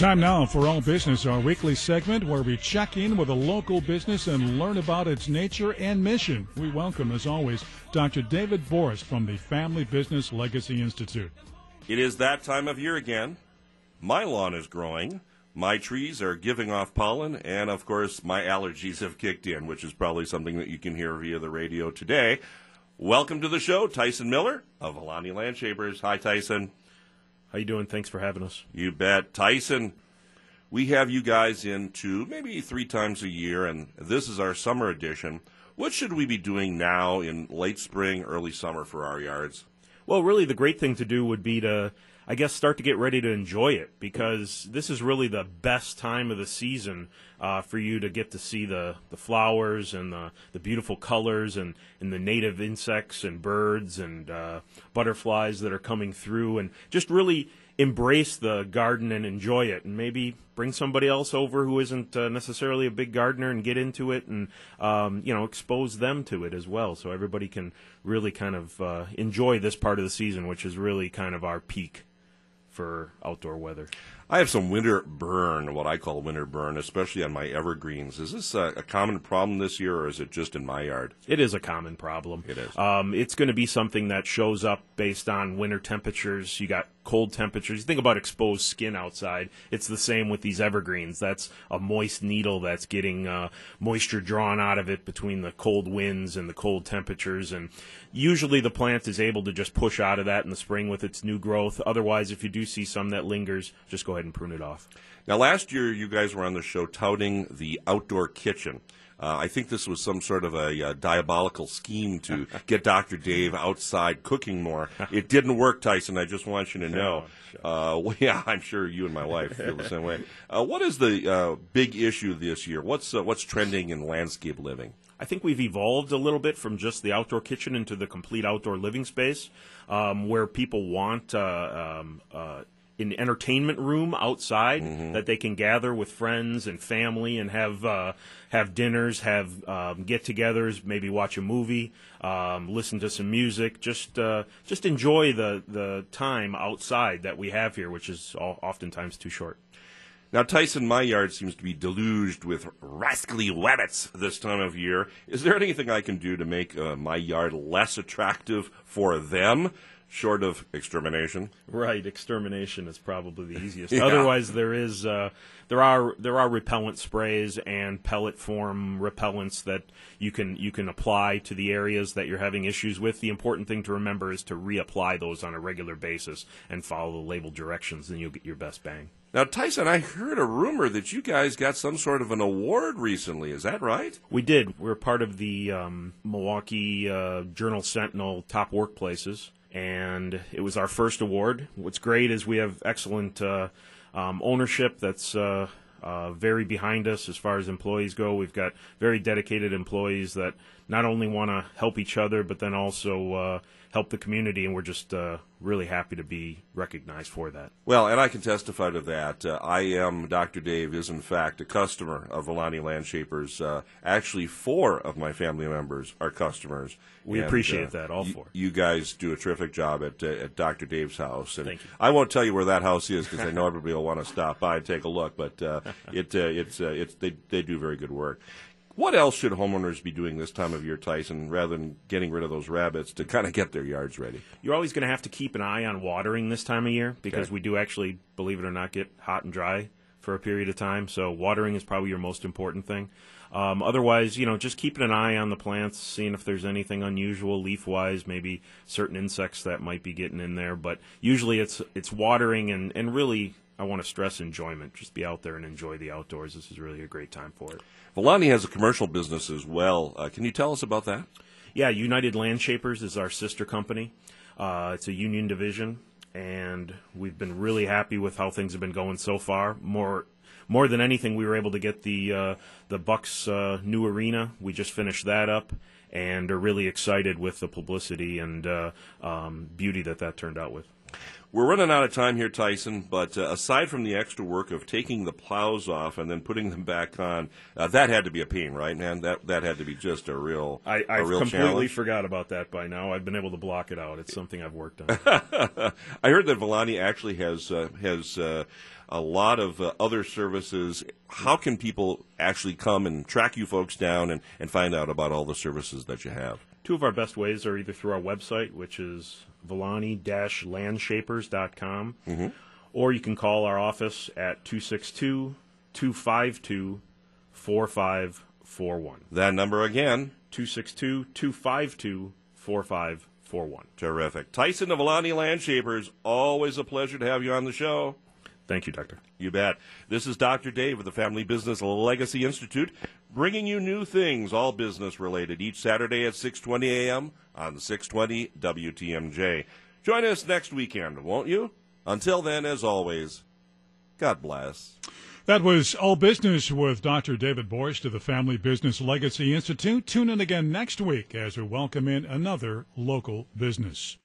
Time now for All Business, our weekly segment where we check in with a local business and learn about its nature and mission. We welcome, as always, Dr. David Borst from the Family Business Legacy Institute. It is that time of year again. My lawn is growing. My trees are giving off pollen, and of course, my allergies have kicked in, which is probably something that you can hear via the radio today. Welcome to the show, Tyson Miller of Villani Landshapers. Hi, Tyson. How you doing? Thanks for having us. You bet. Tyson, we have you guys in two, maybe three times a year, and this is our summer edition. What should we be doing now in late spring, early summer for our yards? Well, really, the great thing to do would be to, I guess, start to get ready to enjoy it because this is really the best time of the season uh, for you to get to see the, the flowers and the, the beautiful colors and, and the native insects and birds and uh, butterflies that are coming through and just really embrace the garden and enjoy it and maybe bring somebody else over who isn't uh, necessarily a big gardener and get into it and um, you know expose them to it as well. So everybody can really kind of uh, enjoy this part of the season which is really kind of our peak for outdoor weather I have some winter burn, what I call winter burn, especially on my evergreens. Is this a, a, common problem this year, or is it just in my yard? It is a common problem. It is. Um, it's going to be something that shows up based on winter temperatures. You got cold temperatures. You think about exposed skin outside. It's the same with these evergreens. That's a moist needle that's getting uh, moisture drawn out of it between the cold winds and the cold temperatures. And usually the plant is able to just push out of that in the spring with its new growth. Otherwise, if you do see some that lingers, just go ahead and prune it off. Now, last year you guys were on the show touting the outdoor kitchen. Uh, I think this was some sort of a uh, diabolical scheme to get Dr. Dave outside cooking more. It didn't work, Tyson. I just want you to know. Uh, well, yeah, I'm sure you and my wife feel the same way. Uh, what is the uh, big issue this year? What's uh, what's trending in landscape living? I think we've evolved a little bit from just the outdoor kitchen into the complete outdoor living space, um, where people want um, an entertainment room outside mm-hmm. that they can gather with friends and family and have uh, have dinners, have um, get-togethers, maybe watch a movie, um, listen to some music, just uh, just enjoy the the time outside that we have here, which is oftentimes too short. Now, Tyson, my yard seems to be deluged with rascally rabbits this time of year. Is there anything I can do to make uh, my yard less attractive for them? Short of extermination. Right, extermination is probably the easiest. yeah. Otherwise, there is uh, there are there are repellent sprays and pellet form repellents that you can you can apply to the areas that you're having issues with. The important thing to remember is to reapply those on a regular basis and follow the label directions, and you'll get your best bang. Now, Tyson, I heard a rumor that you guys got some sort of an award recently. Is that right? We did. We're part of the um, Milwaukee uh, Journal Sentinel Top Workplaces and it was our first award. What's great is we have excellent uh, um, ownership that's uh, uh, very behind us as far as employees go. We've got very dedicated employees that not only want to help each other, but then also uh, help the community, and we're just uh, really happy to be recognized for that. Well, and I can testify to that. Uh, I am, Dr. Dave is in fact a customer of Villani Landshapers. Uh, actually, four of my family members are customers. We and, appreciate uh, that, all four. Y- you guys do a terrific job at, uh, at Dr. Dave's house. And Thank you. I won't tell you where that house is because I know everybody will want to stop by and take a look, but it, it's, it's, they, they do very good work. What else should homeowners be doing this time of year, Tyson, rather than getting rid of those rabbits to kind of get their yards ready? You're always going to have to keep an eye on watering this time of year because okay. we do actually, believe it or not, get hot and dry for a period of time. So watering is probably your most important thing. Um, otherwise, you know, just keeping an eye on the plants, seeing if there's anything unusual leaf-wise, maybe certain insects that might be getting in there. But usually, it's it's watering and and really, I want to stress enjoyment. Just be out there and enjoy the outdoors. This is really a great time for it. Villani has a commercial business as well. Uh, can you tell us about that? Yeah, United Landshapers is our sister company. Uh, it's a union division, and we've been really happy with how things have been going so far. More, more than anything, we were able to get the uh, the Bucks uh, new arena. We just finished that up, and are really excited with the publicity and uh, um, beauty that that turned out with. We're running out of time here, Tyson. But uh, aside from the extra work of taking the plows off and then putting them back on, uh, that had to be a pain, right, man? That that had to be just a real, I, a real completely challenge. forgot about that by now. I've been able to block it out. It's something I've worked on. I heard that Villani actually has uh, has uh, a lot of uh, other services. How can people actually come and track you folks down and, and find out about all the services that you have? Two of our best ways are either through our website, which is Villani-landshapers.com, mm-hmm. or you can call our office at 262-252-4541. That number again, 262-252-4541. terrific. Tyson of Villani Landshapers, always a pleasure to have you on the show. Thank you, Doctor. You bet. This is Dr. Dave of the Family Business Legacy Institute, bringing you new things, all business related, each Saturday at 6:20 a.m. on 620 WTMJ. Join us next weekend, won't you? Until then, as always, God bless. That was All Business with Dr. David Borst of the Family Business Legacy Institute. Tune in again next week as we welcome in another local business.